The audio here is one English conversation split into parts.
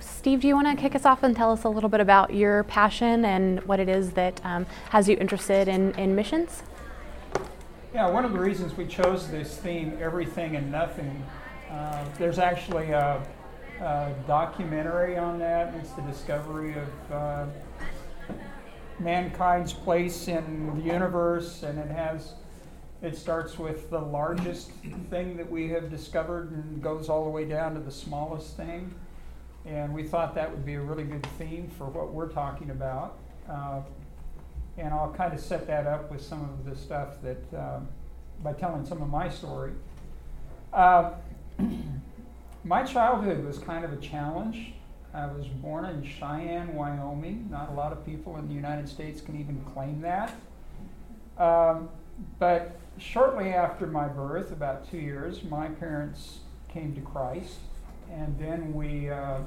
Steve, do you want to kick us off and tell us a little bit about your passion and what it is that um, has you interested in, in missions? Yeah, one of the reasons we chose this theme, Everything and Nothing, uh, there's actually a, a, documentary on that. It's the discovery of uh, mankind's place in the universe, and it has it starts with the largest thing that we have discovered and goes all the way down to the smallest thing. And we thought that would be a really good theme for what we're talking about. Uh, and I'll kind of set that up with some of the stuff that, um, by telling some of my story. Uh, my childhood was kind of a challenge. I was born in Cheyenne, Wyoming. Not a lot of people in the United States can even claim that. Um, but shortly after my birth, about two years, my parents came to Christ, and then we uh,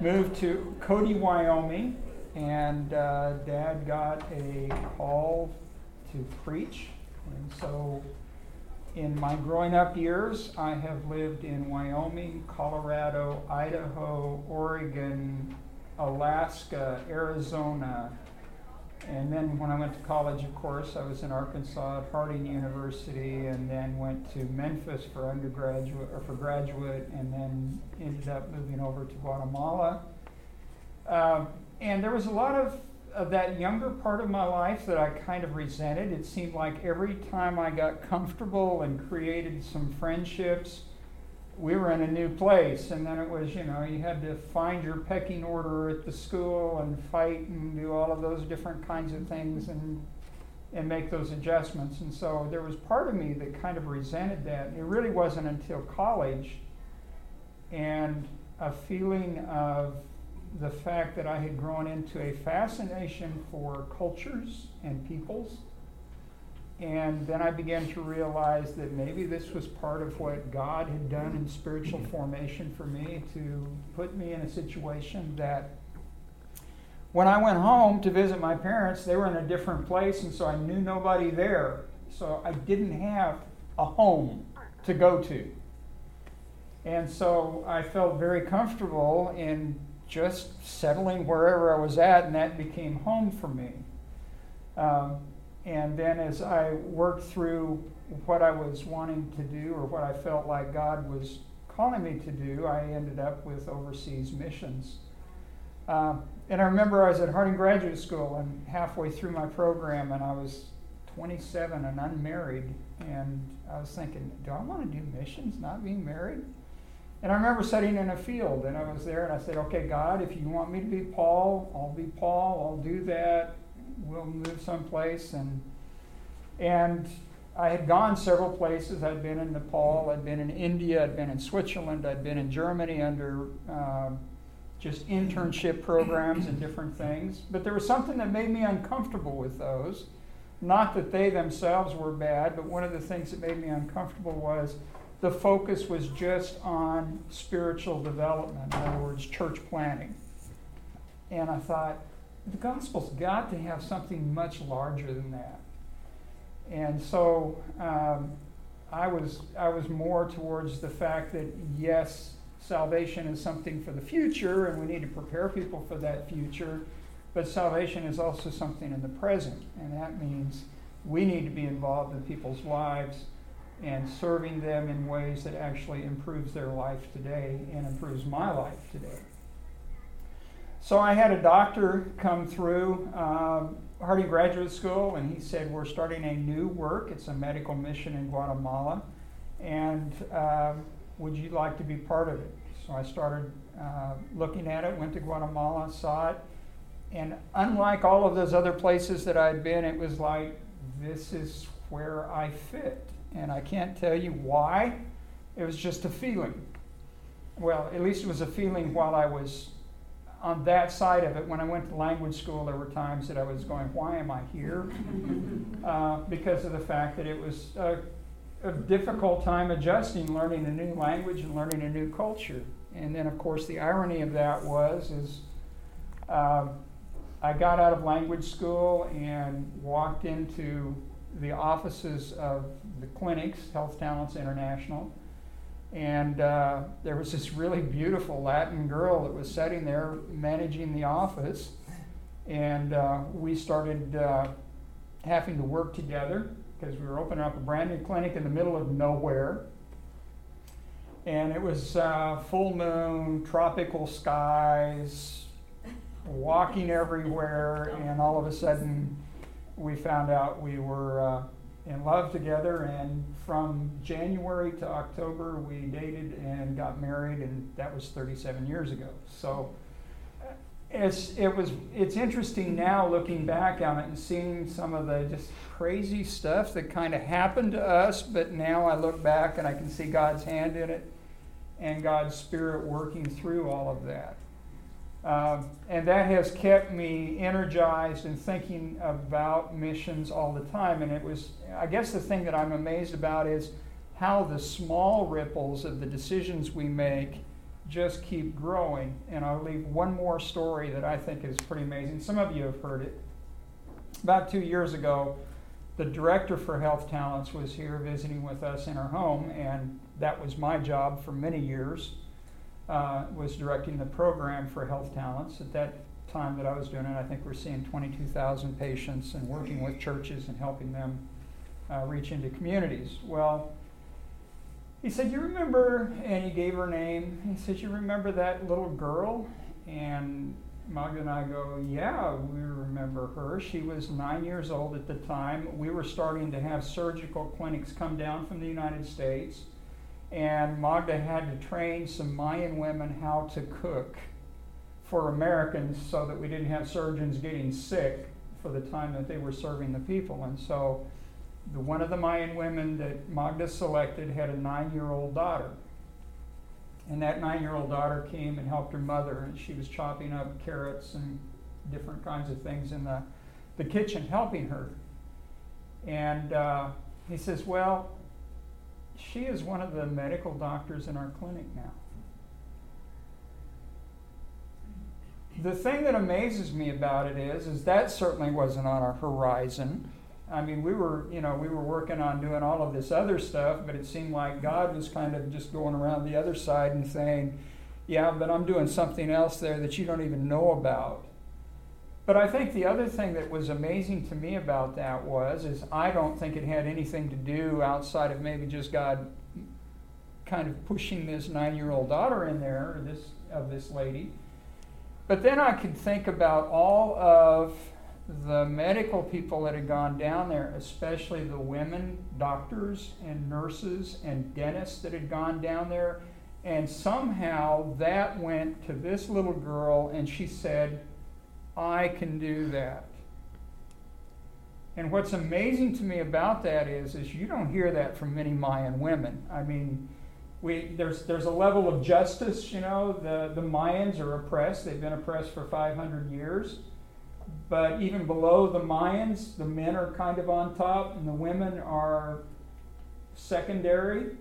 moved to Cody, Wyoming, and uh, Dad got a call to preach, and so. In my growing up years, I have lived in Wyoming, Colorado, Idaho, Oregon, Alaska, Arizona, and then when I went to college, of course, I was in Arkansas at Harding University, and then went to Memphis for undergraduate or for graduate, and then ended up moving over to Guatemala. Uh, and there was a lot of, of that younger part of my life that I kind of resented. It seemed like every time I got comfortable and created some friendships, we were in a new place, and then it was, you know, you had to find your pecking order at the school and fight and do all of those different kinds of things and and make those adjustments. And so there was part of me that kind of resented that. It really wasn't until college and a feeling of the fact that I had grown into a fascination for cultures and peoples and then I began to realize that maybe this was part of what God had done in spiritual formation for me to put me in a situation that when I went home to visit my parents, they were in a different place, and so I knew nobody there. So I didn't have a home to go to. And so I felt very comfortable in just settling wherever I was at, and that became home for me. Um, and then as I worked through what I was wanting to do or what I felt like God was calling me to do, I ended up with overseas missions. Um, and I remember I was at Harding Graduate School and halfway through my program, and I was 27 and unmarried. And I was thinking, do I want to do missions not being married? And I remember sitting in a field, and I was there, and I said, okay, God, if you want me to be Paul, I'll be Paul, I'll do that we'll move someplace. And, and I had gone several places. I'd been in Nepal, I'd been in India, I'd been in Switzerland, I'd been in Germany under uh, just internship programs and different things. But there was something that made me uncomfortable with those. Not that they themselves were bad, but one of the things that made me uncomfortable was the focus was just on spiritual development, in other words, church planting. And I thought, the gospel's got to have something much larger than that. And so um, I was I was more towards the fact that yes, salvation is something for the future, and we need to prepare people for that future. But salvation is also something in the present, and that means we need to be involved in people's lives and serving them in ways that actually improves their life today and improves my life today. So I had a doctor come through uh, Harding Graduate School, and he said, We're starting a new work. It's a medical mission in Guatemala, and uh, would you like to be part of it? So I started uh, looking at it, went to Guatemala, saw it, and unlike all of those other places that I'd been, it was like, this is where I fit. And I can't tell you why, it was just a feeling. Well, at least it was a feeling while I was on that side of it, when I went to language school, there were times that I was going, Why am I here? Uh, because of the fact that it was a, a, difficult time adjusting, learning a new language and learning a new culture. And then, of course, the irony of that was, is uh, I got out of language school and walked into the offices of the clinics, Health Talents International And uh, there was this really beautiful Latin girl that was sitting there managing the office. And uh, we started uh, having to work together because we were opening up a brand new clinic in the middle of nowhere. And it was uh, full moon, tropical skies, walking everywhere, and all of a sudden we found out we were uh, in love together. And from January to October, we dated and got married, and that was 37 years ago. So it's it was it's interesting now looking back on it and seeing some of the just crazy stuff that kind of happened to us but now i look back and i can see god's hand in it and god's spirit working through all of that um, and that has kept me energized and thinking about missions all the time and it was i guess the thing that i'm amazed about is how the small ripples of the decisions we make just keep growing. And I'll leave one more story that I think is pretty amazing. Some of you have heard it. About two years ago, the director for Health Talents was here visiting with us in our home, and that was my job for many years. Uh, was directing the program for Health Talents. At that time that I was doing it, I think we're seeing 22,000 patients and working with churches and helping them uh, reach into communities. Well, he said, You remember, and he gave her name. He said, You remember that little girl? And Magda and I go, Yeah, we remember her. She was nine years old at the time. We were starting to have surgical clinics come down from the United States. And Magda had to train some Mayan women how to cook for Americans so that we didn't have surgeons getting sick for the time that they were serving the people. And so the one of the Mayan women that Magda selected had a nine-year-old daughter. And that nine-year-old daughter came and helped her mother, and she was chopping up carrots and different kinds of things in the, the kitchen, helping her. And uh, he says, Well, she is one of the medical doctors in our clinic now. The thing that amazes me about it is, is that certainly wasn't on our horizon. I mean, we were, you know, we were working on doing all of this other stuff, but it seemed like God was kind of just going around the other side and saying, yeah, but I'm doing something else there that you don't even know about. But I think the other thing that was amazing to me about that was is I don't think it had anything to do outside of maybe just God kind of pushing this nine-year-old daughter in there, this of this lady. But then I could think about all of the medical people that had gone down there, especially the women doctors and nurses and dentists that had gone down there, and somehow that went to this little girl, and she said, I can do that. And what's amazing to me about that is, is you don't hear that from many Mayan women. I mean, we, there's, there's a level of justice, you know, the, the Mayans are oppressed. They've been oppressed for 500 years. But even below the Mayans, the men are kind of on top and the women are secondary.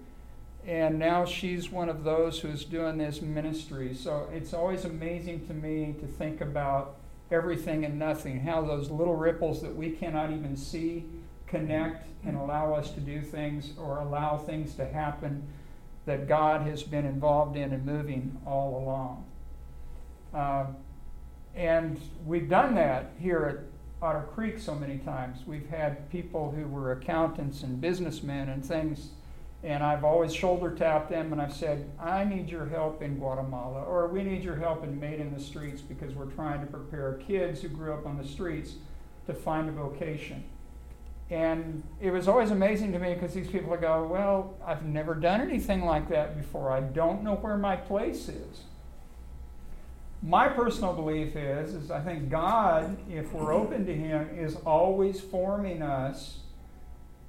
And now she's one of those who's doing this ministry. So it's always amazing to me to think about everything and nothing, how those little ripples that we cannot even see connect and allow us to do things or allow things to happen that God has been involved in and moving all along. Uh, and we've done that here at Otter Creek so many times. We've had people who were accountants and businessmen and things, and I've always shoulder tapped them and I've said, I need your help in Guatemala, or we need your help in Made in the Streets because we're trying to prepare kids who grew up on the streets to find a vocation. And it was always amazing to me because these people would go, Well, I've never done anything like that before. I don't know where my place is my personal belief is is I think God, if we're open to Him, is always forming us,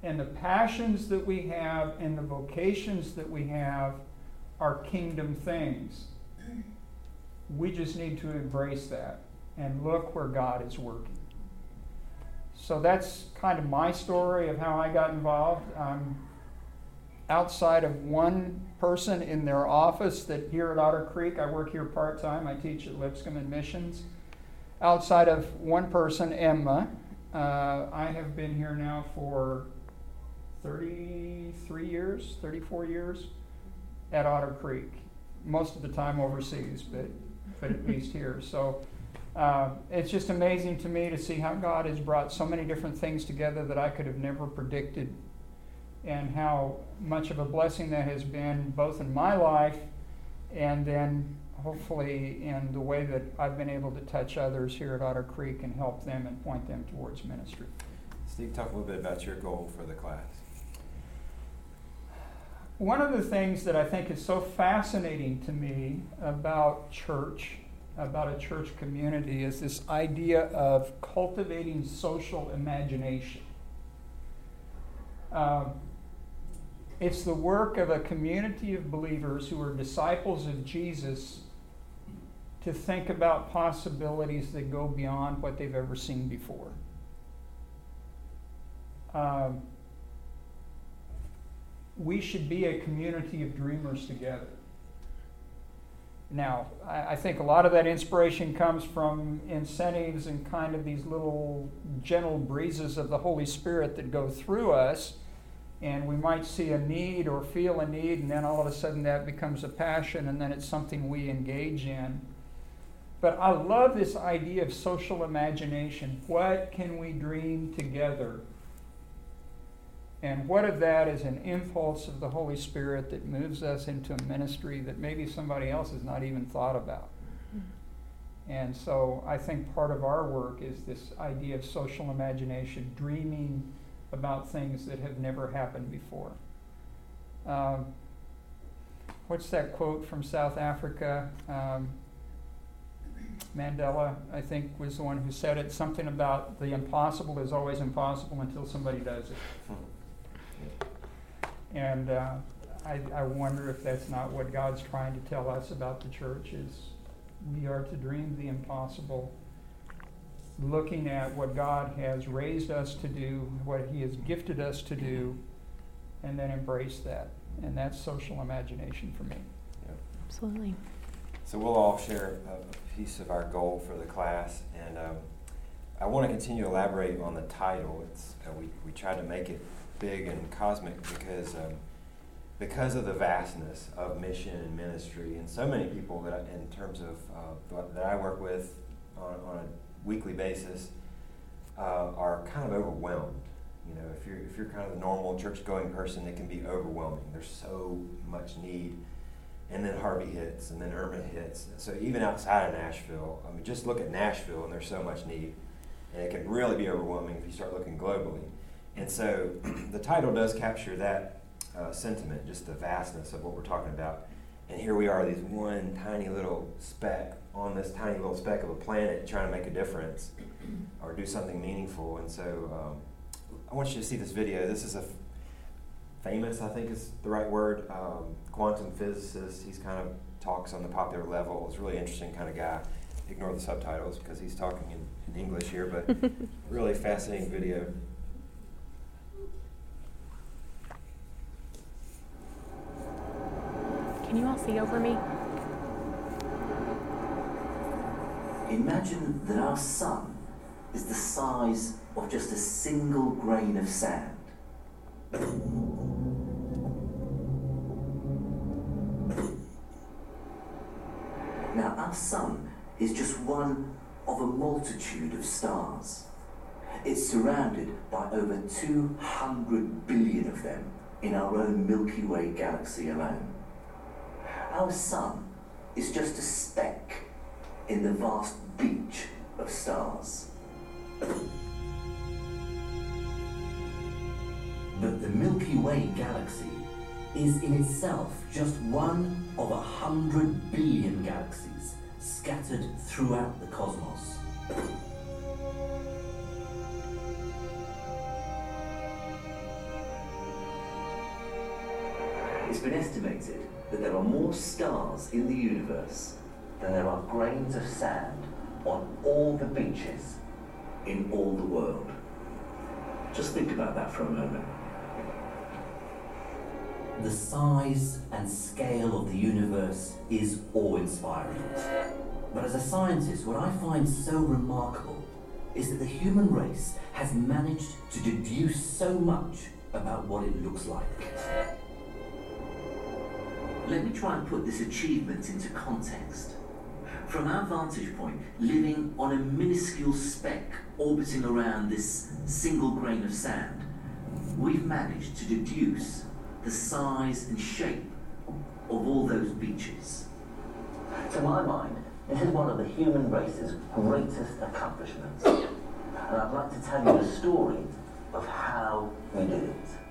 and the passions that we have and the vocations that we have are kingdom things. We just need to embrace that and look where God is working. So that's kind of my story of how I got involved. Um, outside of one person in their office that here at Otter Creek, I work here part time, I teach at Lipscomb and Missions. Outside of one person, Emma, uh, I have been here now for 33 years, 34 years. at Otter Creek. Most of the time overseas, but, but at least here. So uh, it's just amazing to me to see how God has brought so many different things together that I could have never predicted, and how much of a blessing that has been both in my life and then hopefully in the way that I've been able to touch others here at Otter Creek and help them and point them towards ministry. Steve, talk a little bit about your goal for the class. One of the things that I think is so fascinating to me about church, about a church community, is this idea of cultivating social imagination. Um, it's the work of a community of believers who are disciples of Jesus to think about possibilities that go beyond what they've ever seen before. Um, we should be a community of dreamers together. Now, I, I, think a lot of that inspiration comes from incentives and kind of these little gentle breezes of the Holy Spirit that go through us and we might see a need or feel a need, and then all of a sudden that becomes a passion, and then it's something we engage in. But I love this idea of social imagination. What can we dream together? And what of that is an impulse of the Holy Spirit that moves us into a ministry that maybe somebody else has not even thought about? And so I think part of our work is this idea of social imagination, dreaming about things that have never happened before. Um, what's that quote from South Africa? Um, Mandela, I think, was the one who said it. Something about the impossible is always impossible until somebody does it. And uh, I, I wonder if that's not what God's trying to tell us about the church is we are to dream the impossible looking at what God has raised us to do, what He has gifted us to do, and then embrace that. And that's social imagination for me. Yep. Absolutely. So we'll all share a piece of our goal for the class, and um, I want to continue to elaborate on the title. It's uh, we we tried to make it big and cosmic because. Um, because of the vastness of mission and ministry, and so many people that, I, in terms of uh, that I work with on, on a weekly basis uh, are kind of overwhelmed. You know, if you're if you're kind of a normal church going person, it can be overwhelming. There's so much need, and then Harvey hits, and then Irma hits. So even outside of Nashville, I mean, just look at Nashville, and there's so much need, and it can really be overwhelming if you start looking globally. And so, the title does capture that uh, sentiment, just the vastness of what we're talking about. And here we are, these one tiny little speck on this tiny little speck of a planet trying to make a difference or do something meaningful. And so um, I want you to see this video. This is a f- famous, I think is the right word, um, quantum physicist. He's kind of talks on the popular level. He's a really interesting kind of guy. Ignore the subtitles because he's talking in, in English here, but really fascinating video. Can you all see over me? Imagine that our sun is the size of just a single grain of sand. Now, our sun is just one of a multitude of stars. It's surrounded by over 200 billion of them in our own Milky Way galaxy alone. Our sun is just a speck in the vast beach of stars. But the Milky Way galaxy is in itself just one of a hundred billion galaxies scattered throughout the cosmos. It's been estimated that there are more stars in the universe than there are grains of sand on all the beaches in all the world. Just think about that for a moment. The size and scale of the universe is awe inspiring. But as a scientist, what I find so remarkable is that the human race has managed to deduce so much about what it looks like. Let me try and put this achievement into context. From our vantage point, living on a minuscule speck orbiting around this single grain of sand, we've managed to deduce the size and shape of all those beaches. To my mind, this is one of the human race's greatest accomplishments. And I'd like to tell you the story of how we did it.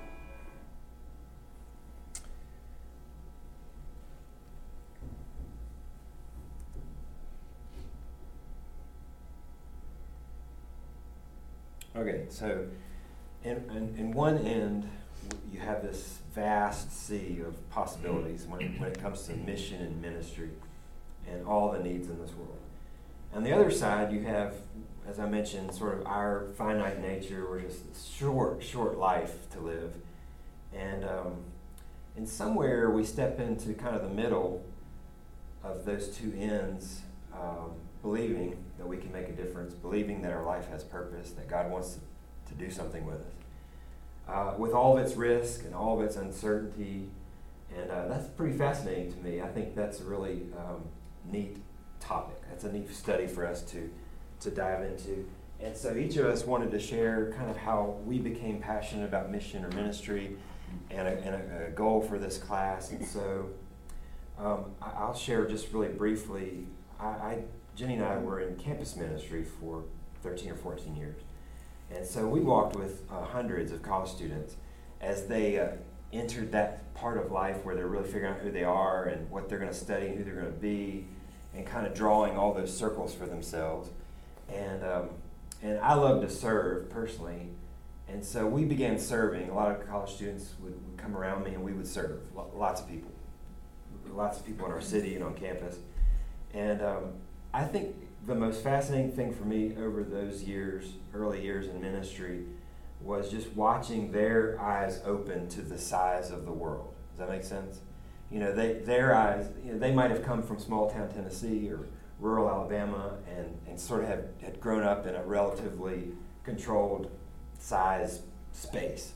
Okay, so in, in, in one end, you have this vast sea of possibilities when, when it comes to mission and ministry and all the needs in this world. On the other side, you have, as I mentioned, sort of our finite nature. We're just short, short life to live. And, um, and somewhere we step into kind of the middle of those two ends, um, believing that we can make a difference, believing that our life has purpose, that God wants to, do something with us. Uh, with all of its risk and all of its uncertainty, and uh, that's pretty fascinating to me. I think that's a really um, neat topic. That's a neat study for us to, to dive into. And so each of us wanted to share kind of how we became passionate about mission or ministry and a, and a, a goal for this class. And so um, I, will share just really briefly. I, I, Jenny and I were in campus ministry for 13 or 14 years. And so we walked with uh, hundreds of college students as they uh, entered that part of life where they're really figuring out who they are and what they're going to study and who they're going to be and kind of drawing all those circles for themselves. And, um, and I love to serve personally. And so we began serving. A lot of college students would, would come around me and we would serve. Lots of people. Lots of people in our city and on campus. And um, I think the most fascinating thing for me over those years, early years in ministry, was just watching their eyes open to the size of the world. Does that make sense? You know, they, their eyes, you know, they might have come from small town Tennessee or rural Alabama and, and sort of have, had grown up in a relatively controlled size space.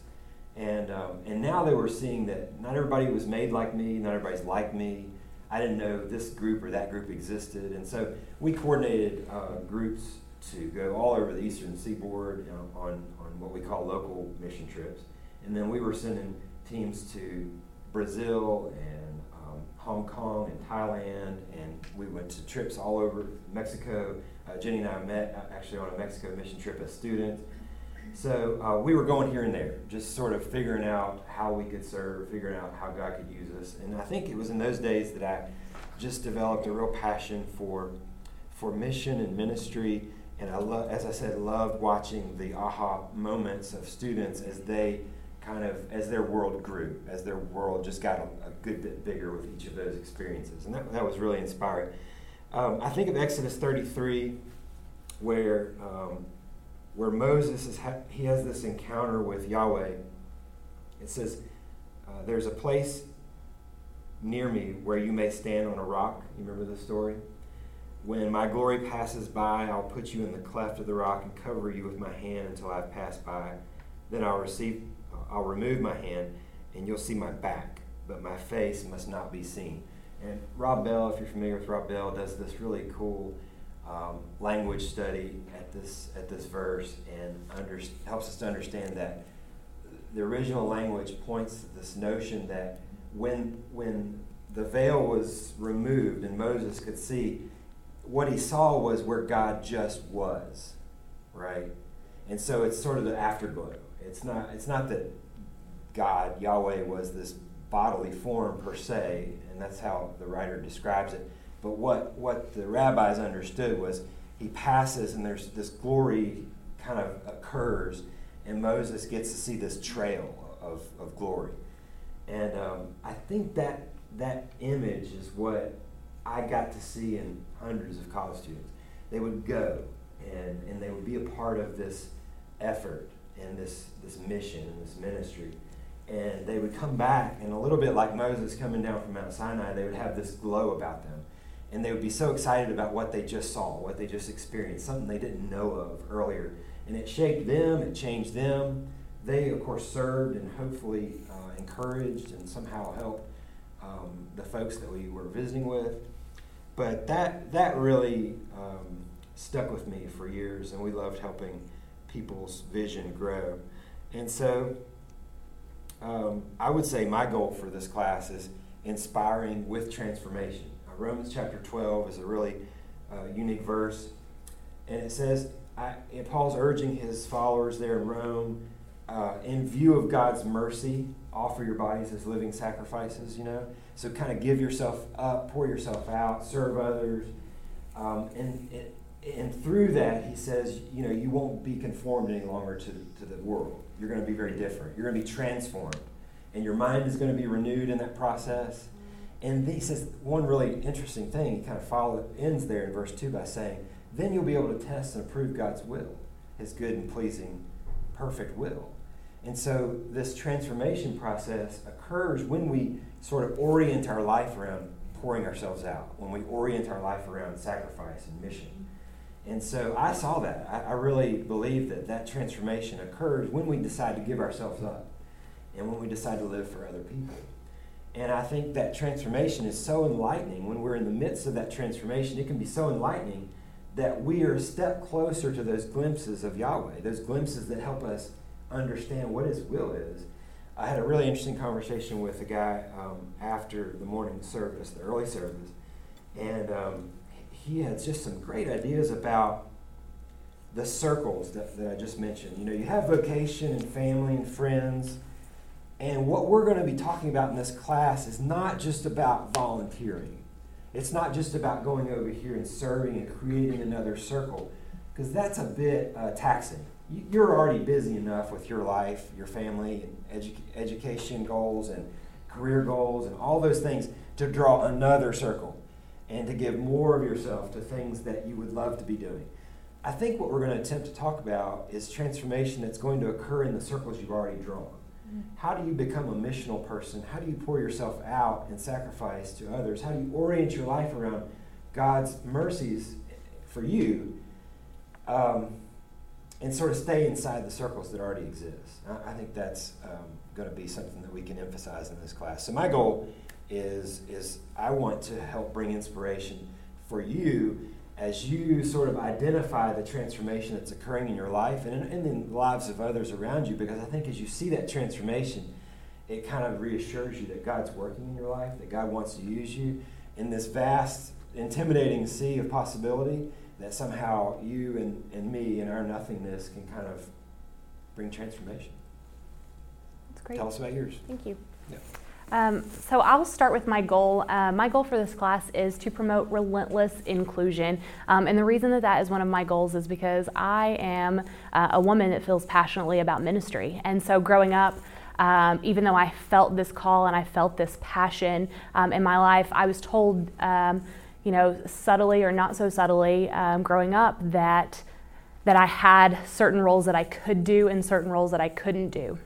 And, um, and now they were seeing that not everybody was made like me, not everybody's like me, I didn't know this group or that group existed. And so we coordinated uh, groups to go all over the eastern seaboard you know, on, on what we call local mission trips. And then we were sending teams to Brazil and um, Hong Kong and Thailand, and we went to trips all over Mexico. Uh, Jenny and I met uh, actually on a Mexico mission trip as students. So uh, we were going here and there, just sort of figuring out how we could serve, figuring out how God could use us. And I think it was in those days that I just developed a real passion for for mission and ministry. And I love, as I said, loved watching the aha moments of students as they kind of as their world grew, as their world just got a, a good bit bigger with each of those experiences, and that, that was really inspiring. Um, I think of Exodus 33, where um, where Moses is he has this encounter with Yahweh. It says, uh, "There's a place near me where you may stand on a rock." You remember the story? When my glory passes by, I'll put you in the cleft of the rock and cover you with my hand until I've passed by. Then I'll receive, I'll remove my hand, and you'll see my back, but my face must not be seen. And Rob Bell, if you're familiar with Rob Bell, does this really cool um, language study at this at this verse and under, helps us to understand that the original language points to this notion that when when the veil was removed and Moses could see, what he saw was where God just was, right? And so it's sort of the afterglow. It's not it's not that God Yahweh was this bodily form per se, and that's how the writer describes it but what, what the rabbis understood was he passes and there's this glory kind of occurs, and Moses gets to see this trail of, of glory. And um, I think that that image is what I got to see in hundreds of college students. They would go and, and they would be a part of this effort and this, this mission and this ministry. And they would come back, and a little bit like Moses coming down from Mount Sinai, they would have this glow about them and they would be so excited about what they just saw, what they just experienced, something they didn't know of earlier. And it shaped them, it changed them. They, of course, served and hopefully uh, encouraged and somehow helped um, the folks that we were visiting with. But that, that really um, stuck with me for years, and we loved helping people's vision grow. And so um, I would say my goal for this class is inspiring with transformation. Romans chapter 12 is a really uh, unique verse, and it says, I, and Paul's urging his followers there in Rome, uh, in view of God's mercy, offer your bodies as living sacrifices, you know? So kind of give yourself up, pour yourself out, serve others. Um, and, and through that, he says, you know, you won't be conformed any longer to, to the world. You're going to be very different. You're going to be transformed. And your mind is going to be renewed in that process. And he says one really interesting thing. He kind of follow, ends there in verse 2 by saying, then you'll be able to test and approve God's will, his good and pleasing, perfect will. And so this transformation process occurs when we sort of orient our life around pouring ourselves out, when we orient our life around sacrifice and mission. And so I saw that. I, I really believe that that transformation occurs when we decide to give ourselves up and when we decide to live for other people. And I think that transformation is so enlightening. When we're in the midst of that transformation, it can be so enlightening that we are a step closer to those glimpses of Yahweh, those glimpses that help us understand what His will is. I had a really interesting conversation with a guy um, after the morning service, the early service, and um, he had just some great ideas about the circles that, that I just mentioned. You know, you have vocation and family and friends, and what we're going to be talking about in this class is not just about volunteering. It's not just about going over here and serving and creating another circle, because that's a bit uh, taxing. You're already busy enough with your life, your family, and edu- education goals, and career goals, and all those things to draw another circle and to give more of yourself to things that you would love to be doing. I think what we're going to attempt to talk about is transformation that's going to occur in the circles you've already drawn. How do you become a missional person? How do you pour yourself out and sacrifice to others? How do you orient your life around God's mercies for you um, and sort of stay inside the circles that already exist? I, I think that's um, going to be something that we can emphasize in this class. So, my goal is, is I want to help bring inspiration for you as you sort of identify the transformation that's occurring in your life and in, and in the lives of others around you, because I think as you see that transformation, it kind of reassures you that God's working in your life, that God wants to use you in this vast, intimidating sea of possibility, that somehow you and, and me and our nothingness can kind of bring transformation. That's great. Tell us about yours. Thank you. Yeah. Um, so I'll start with my goal. Uh, my goal for this class is to promote relentless inclusion. Um, and the reason that that is one of my goals is because I am uh, a woman that feels passionately about ministry. And so growing up, um, even though I felt this call and I felt this passion um, in my life, I was told, um, you know, subtly or not so subtly, um, growing up that that I had certain roles that I could do and certain roles that I couldn't do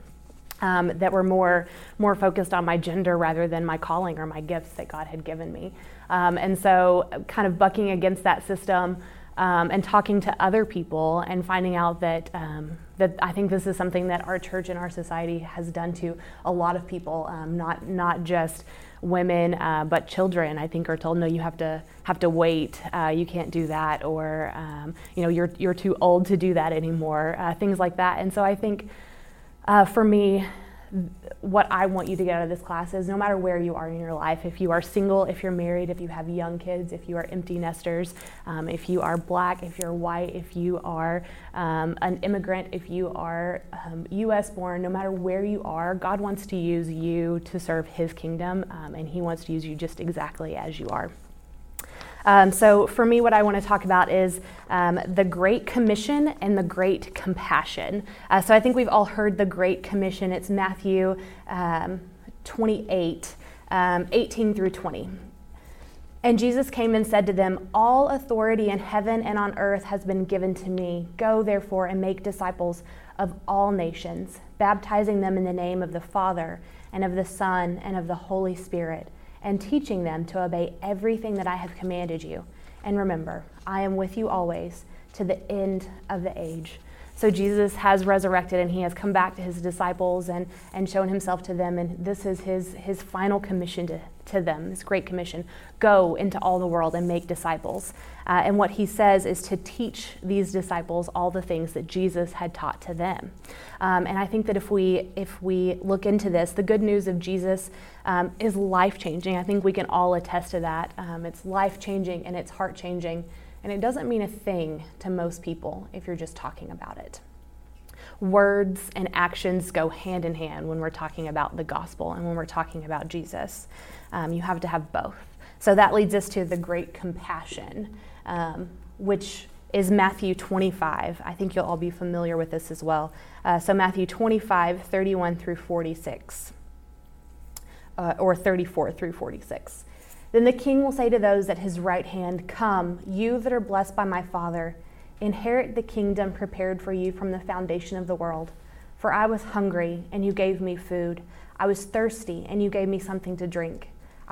um, that were more more focused on my gender rather than my calling or my gifts that God had given me. Um, and so, kind of bucking against that system. Um, and talking to other people and finding out that um, that I think this is something that our church and our society has done to a lot of people, um, not not just women, uh, but children. I think are told, no, you have to have to wait. Uh, you can't do that, or um, you know, you're you're too old to do that anymore. Uh, things like that. And so I think uh, for me, what I want you to get out of this class is no matter where you are in your life, if you are single, if you're married, if you have young kids, if you are empty nesters, um, if you are black, if you're white, if you are um, an immigrant, if you are um, US born, no matter where you are, God wants to use you to serve His kingdom, um, and He wants to use you just exactly as you are. Um, so, for me, what I want to talk about is um, the Great Commission and the Great Compassion. Uh, so, I think we've all heard the Great Commission. It's Matthew um, 28, um, 18 through 20. And Jesus came and said to them, All authority in heaven and on earth has been given to me. Go, therefore, and make disciples of all nations, baptizing them in the name of the Father, and of the Son, and of the Holy Spirit and teaching them to obey everything that I have commanded you. And remember, I am with you always to the end of the age. So Jesus has resurrected and he has come back to his disciples and, and shown himself to them. And this is his, his final commission to, to them, this great commission go into all the world and make disciples. Uh, and what he says is to teach these disciples all the things that Jesus had taught to them. Um, and I think that if we, if we look into this, the good news of Jesus um, is life changing. I think we can all attest to that. Um, it's life changing and it's heart changing. And it doesn't mean a thing to most people if you're just talking about it words and actions go hand in hand when we're talking about the gospel and when we're talking about Jesus. Um, you have to have both. So that leads us to the great compassion, um, which is Matthew 25. I think you'll all be familiar with this as well. Uh, so, Matthew 25, 31 through 46, uh, or 34 through 46. Then the king will say to those at his right hand, Come, you that are blessed by my Father Inherit the kingdom prepared for you from the foundation of the world. For I was hungry, and you gave me food. I was thirsty, and you gave me something to drink.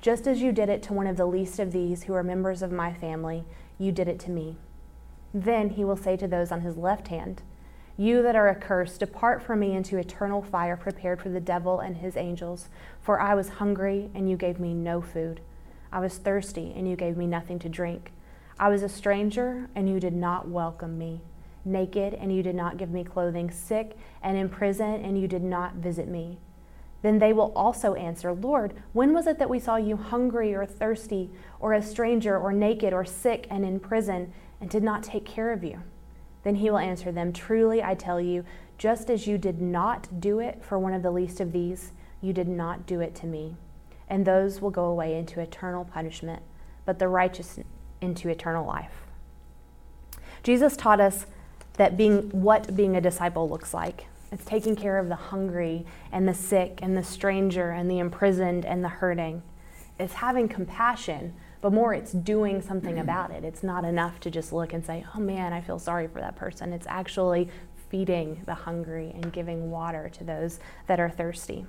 just as you did it to one of the least of these who are members of my family, you did it to me. Then he will say to those on his left hand, You that are accursed, depart from me into eternal fire prepared for the devil and his angels. For I was hungry, and you gave me no food. I was thirsty, and you gave me nothing to drink. I was a stranger, and you did not welcome me, naked, and you did not give me clothing, sick, and in prison, and you did not visit me. Then they will also answer, Lord, when was it that we saw you hungry or thirsty, or a stranger, or naked, or sick, and in prison, and did not take care of you? Then he will answer them, Truly I tell you, just as you did not do it for one of the least of these, you did not do it to me. And those will go away into eternal punishment, but the righteous into eternal life. Jesus taught us that being what being a disciple looks like. It's taking care of the hungry and the sick and the stranger and the imprisoned and the hurting. It's having compassion, but more it's doing something mm-hmm. about it. It's not enough to just look and say, "Oh man, I feel sorry for that person." It's actually feeding the hungry and giving water to those that are thirsty.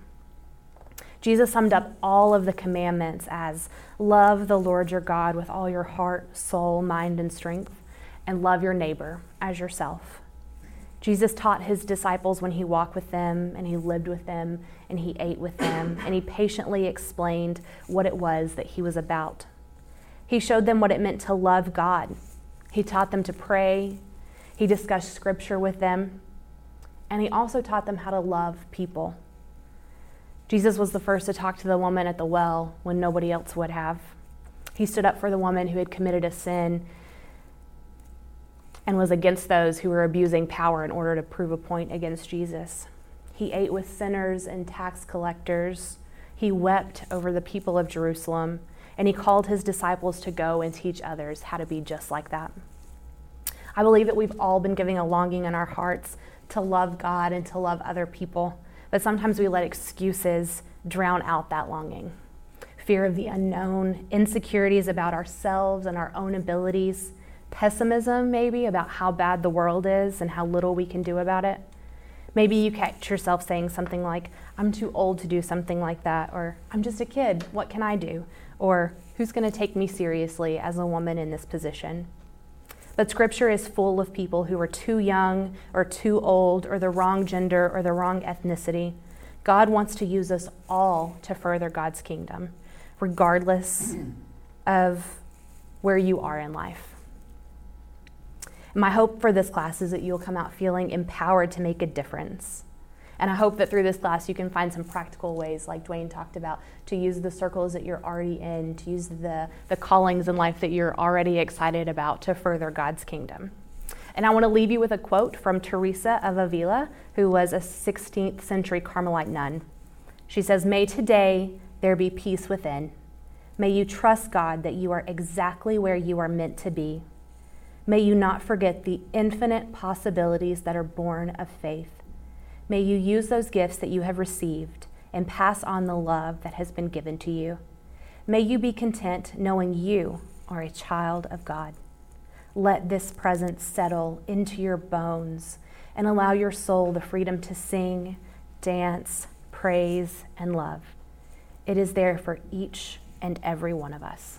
Jesus summed up all of the commandments as love the Lord your God with all your heart, soul, mind, and strength, and love your neighbor as yourself. Jesus taught his disciples when he walked with them and he lived with them and he ate with them and he patiently explained what it was that he was about. He showed them what it meant to love God. He taught them to pray. He discussed scripture with them. And he also taught them how to love people. Jesus was the first to talk to the woman at the well when nobody else would have. He stood up for the woman who had committed a sin and was against those who were abusing power in order to prove a point against Jesus. He ate with sinners and tax collectors. He wept over the people of Jerusalem, and he called his disciples to go and teach others how to be just like that. I believe that we've all been giving a longing in our hearts to love God and to love other people. But sometimes we let excuses drown out that longing. Fear of the unknown, insecurities about ourselves and our own abilities, pessimism maybe about how bad the world is and how little we can do about it. Maybe you catch yourself saying something like, I'm too old to do something like that, or I'm just a kid, what can I do? Or who's going to take me seriously as a woman in this position? But scripture is full of people who are too young or too old or the wrong gender or the wrong ethnicity. God wants to use us all to further God's kingdom, regardless of where you are in life. My hope for this class is that you'll come out feeling empowered to make a difference and I hope that through this class you can find some practical ways, like Dwayne talked about, to use the circles that you're already in, to use the, the callings in life that you're already excited about to further God's kingdom. And I want to leave you with a quote from Teresa of Avila, who was a 16th century Carmelite nun. She says, May today there be peace within. May you trust God that you are exactly where you are meant to be. May you not forget the infinite possibilities that are born of faith. May you use those gifts that you have received and pass on the love that has been given to you. May you be content knowing you are a child of God. Let this presence settle into your bones and allow your soul the freedom to sing, dance, praise, and love. It is there for each and every one of us.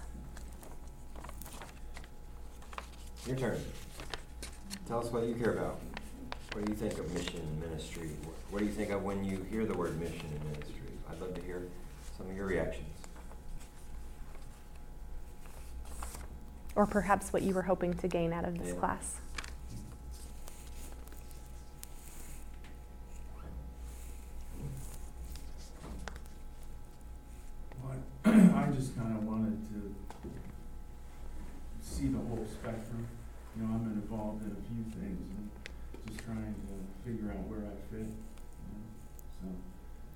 Your turn. Tell us what you care about. What do you think of mission and ministry? What do you think of when you hear the word mission and ministry? I'd love to hear some of your reactions. Or perhaps what you were hoping to gain out of this Yeah. class. Well, I I just kind of wanted to see the whole spectrum. You know, I'm involved in a few things and just trying to figure out where I fit. you know. So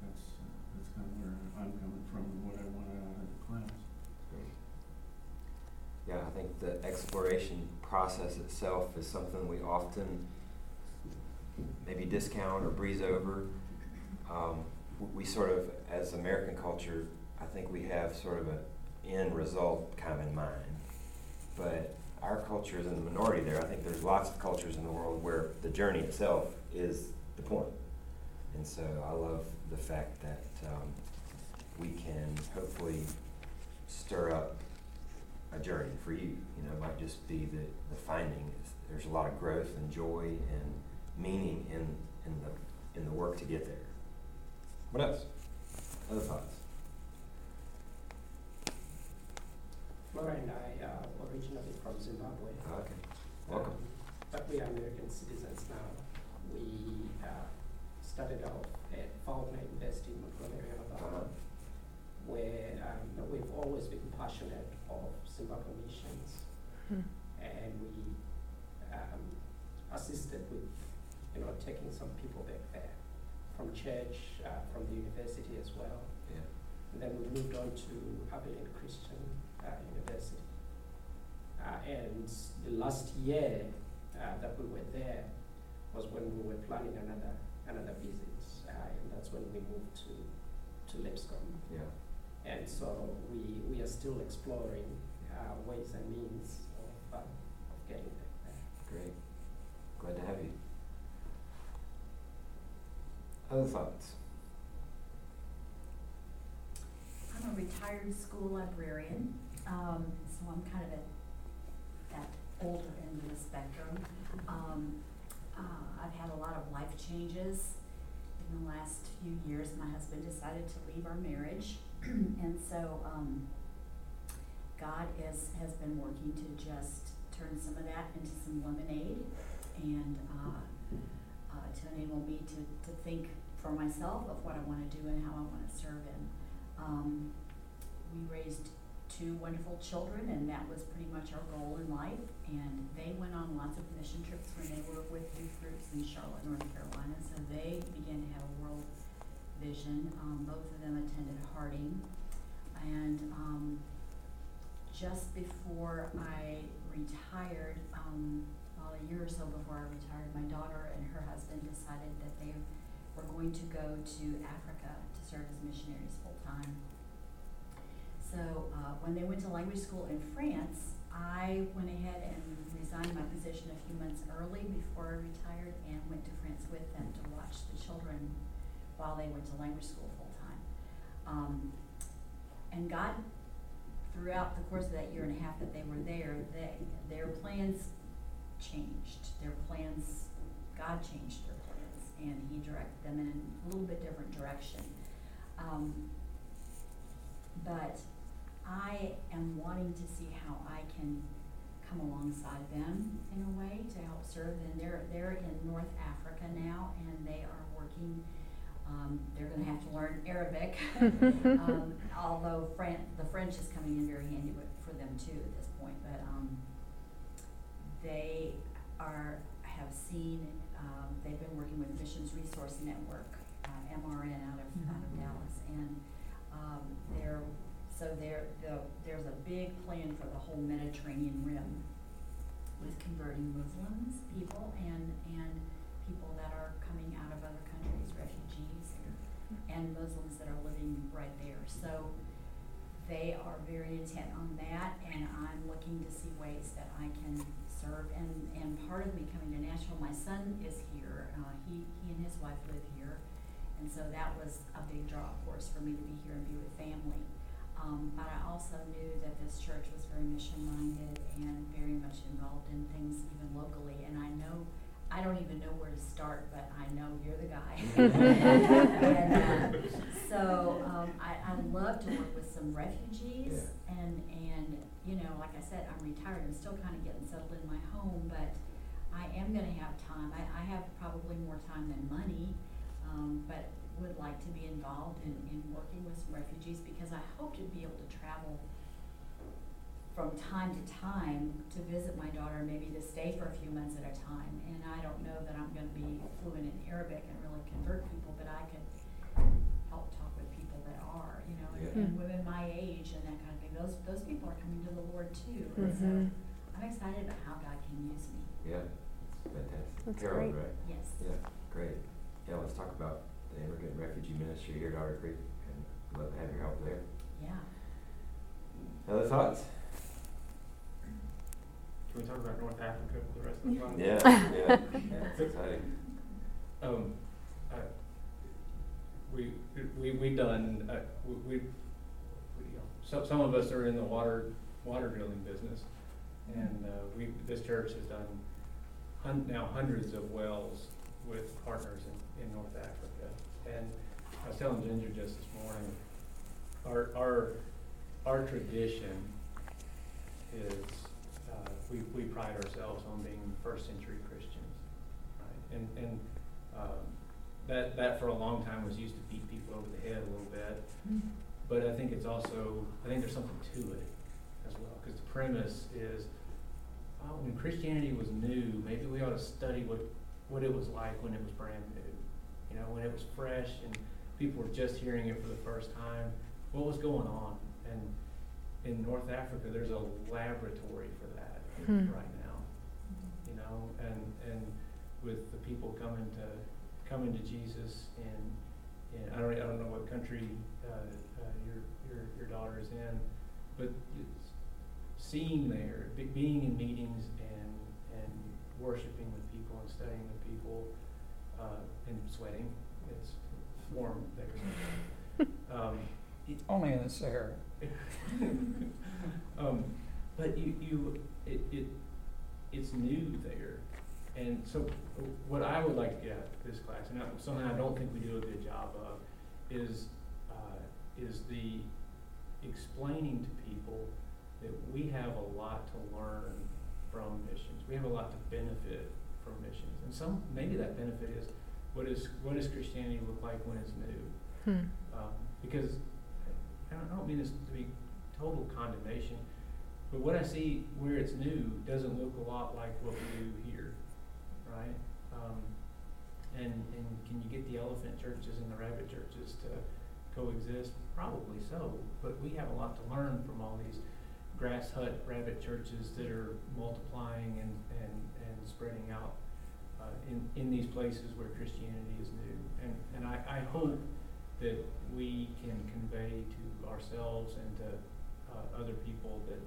that's, uh, that's kind of where I'm coming from and what I wanted out of the class. Yeah, I think the exploration process itself is something we often maybe discount or breeze over. Um, we sort of, as American culture, I think we have sort of an end result kind of in mind. But our culture is in the minority there. I think there's lots of cultures in the world where the journey itself is the point. And so I love the fact that um, we can hopefully stir up a journey for you. You know, it might just be the, the finding there's a lot of growth and joy and meaning in, in the in the work to get there. What else? Other thoughts? Flora and I are originally from Zimbabwe. Okay. Welcome. Um, But we are American citizens now. We uh, started off at Faulkner University in Montgomery, Alabama, where um, we've always been passionate of Zimbabwe missions, Hmm. and we um, assisted with, you know, taking some people back there from church, uh, from the university as well. Yeah. And then we moved on to Abilene Christian University. Uh, and the last year uh, that we were there was when we were planning another another visit, uh, and that's when we moved to to Lipscomb. Yeah. And so we, we are still exploring uh, ways and means of, uh, of getting back there. Great. Glad to have you. Other thoughts? I'm a retired school librarian, um, so I'm kind of at that older end of the spectrum. Um, uh, I've had a lot of life changes in the last few years. My husband decided to leave our marriage, and so um, God is has been working to just turn some of that into some lemonade, and uh, uh, to enable me to to think for myself of what I want to do and how I want to serve Him. Um, we raised two wonderful children, and that was pretty much our goal in life. And they went on lots of mission trips when they were with youth groups in Charlotte, North Carolina. So they began to have a world vision. Um, both of them attended Harding, and um, just before I retired, um, well, a year or so before I retired, my daughter and her husband decided that they were going to go to Africa to serve as missionaries full time. So uh, when they went to language school in France, I went ahead and resigned my position a few months early before I retired and went to France with them to watch the children while they went to language school full time. Um, and God, throughout the course of that year and a half that they were there, they, their plans changed. Their plans, God changed their plans, and He directed them in a little bit different direction. Um, but I am wanting to see how I can come alongside them in a way to help serve them. They're they're in North Africa now, and they are working. Um, they're going to have to learn Arabic, um, although Fran- the French is coming in very handy for them too at this point. But um, they are have seen. Um, they've been working with Missions Resource Network, uh, MRN, out of out of Dallas, and um, they're so there, the, there's a big plan for the whole Mediterranean rim with converting Muslims, people, and, and people that are coming out of other countries, refugees, and, Muslims that are living right there. So they are very intent on that, and I'm looking to see ways that I can serve. And, and part of me coming to Nashville, my son is here, uh, he, he and his wife live here. And so that was a big draw, of course, for me to be here and be with family. Um, but I also knew that this church was very mission-minded and very much involved in things even locally. And I know, I don't even know where to start, but I know you're the guy. And, uh, So, um, I, I love to work with some refugees and, and, you know, like I said, I'm retired, I'm still kind of getting settled in my home, but I am gonna have time. I, I have probably more time than money, um, but would like to be involved in, in working with some refugees because I hope to be able to travel from time to time to visit my daughter, maybe to stay for a few months at a time. And I don't know that I'm gonna be fluent in Arabic and really convert people, but I could help talk with people that are, you know, and, Yeah. and women my age and that kind of thing. Those, those people are coming to the Lord too. And so. Mm-hmm. I'm excited about how God can use me. Yeah, it's fantastic. That's Carolyn, great. right? Yes. Yeah, great. Yeah, let's talk about the immigrant refugee ministry here at Otter Creek, and love to have your help there. Yeah. Other thoughts? Can we talk about North Africa for the rest of the time? Yeah, yeah, yeah, it's exciting. Um, uh, we, we, we done, uh, we, we, we, you know, some, some of us are in the water, water drilling business. And, uh, we, this church has done hun- now hundreds of wells with partners in, in North Africa. And I was telling Ginger just this morning, our, our, our tradition is, uh, we, we pride ourselves on being first century Christians, right? And, and, um, that, that for a long time was used to beat people over the head a little bit. But I think it's also, I think there's something to it as well, because the premise is, oh, when Christianity was new, maybe we ought to study what, what it was like when it was brand new. You know, when it was fresh and people were just hearing it for the first time, what was going on? And in North Africa, there's a laboratory for that Hmm. right now. You know, and, and with the people coming to, coming to Jesus and, and I don't, I don't know what country, uh, uh, your, your, your daughter is in, but seeing there, be, being in meetings and, and worshiping with people and studying with people, uh, and sweating, it's warm there. Um, it- Only in the Sahara. um, but you, you, it, it, it's new there. And so what I would like to get out of this class, and I- something I don't think we do a good job of, is, uh, is the explaining to people that we have a lot to learn from missions. We have a lot to benefit from missions. And some, maybe that benefit is, what is, what does Christianity look like when it's new? Hmm. Um, because I don't, I don't mean this to be total condemnation, but what I see where it's new doesn't look a lot like what we do here, right? Um, and, and can you get the elephant churches and the rabbit churches to coexist? Probably so, but we have a lot to learn from all these grass hut rabbit churches that are multiplying and, and, and spreading out uh, in, in these places where Christianity is new. And, and I, I hope that we can convey to ourselves and to uh, other people that,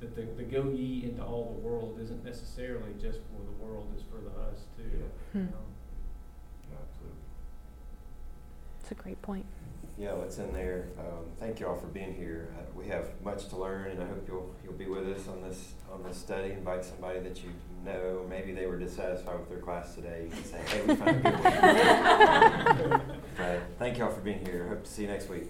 that the, the go ye into all the world isn't necessarily just for the world, it's for the us too. Hmm. Um, Absolutely. It's a great point. Yeah, what's in there? Um, thank you all for being here. Uh, we have much to learn, and I hope you'll you'll be with us on this on this study. Invite somebody that you know. Maybe they were dissatisfied with their class today. You can say, "Hey, we found a good one." but thank you all for being here. Hope to see you next week.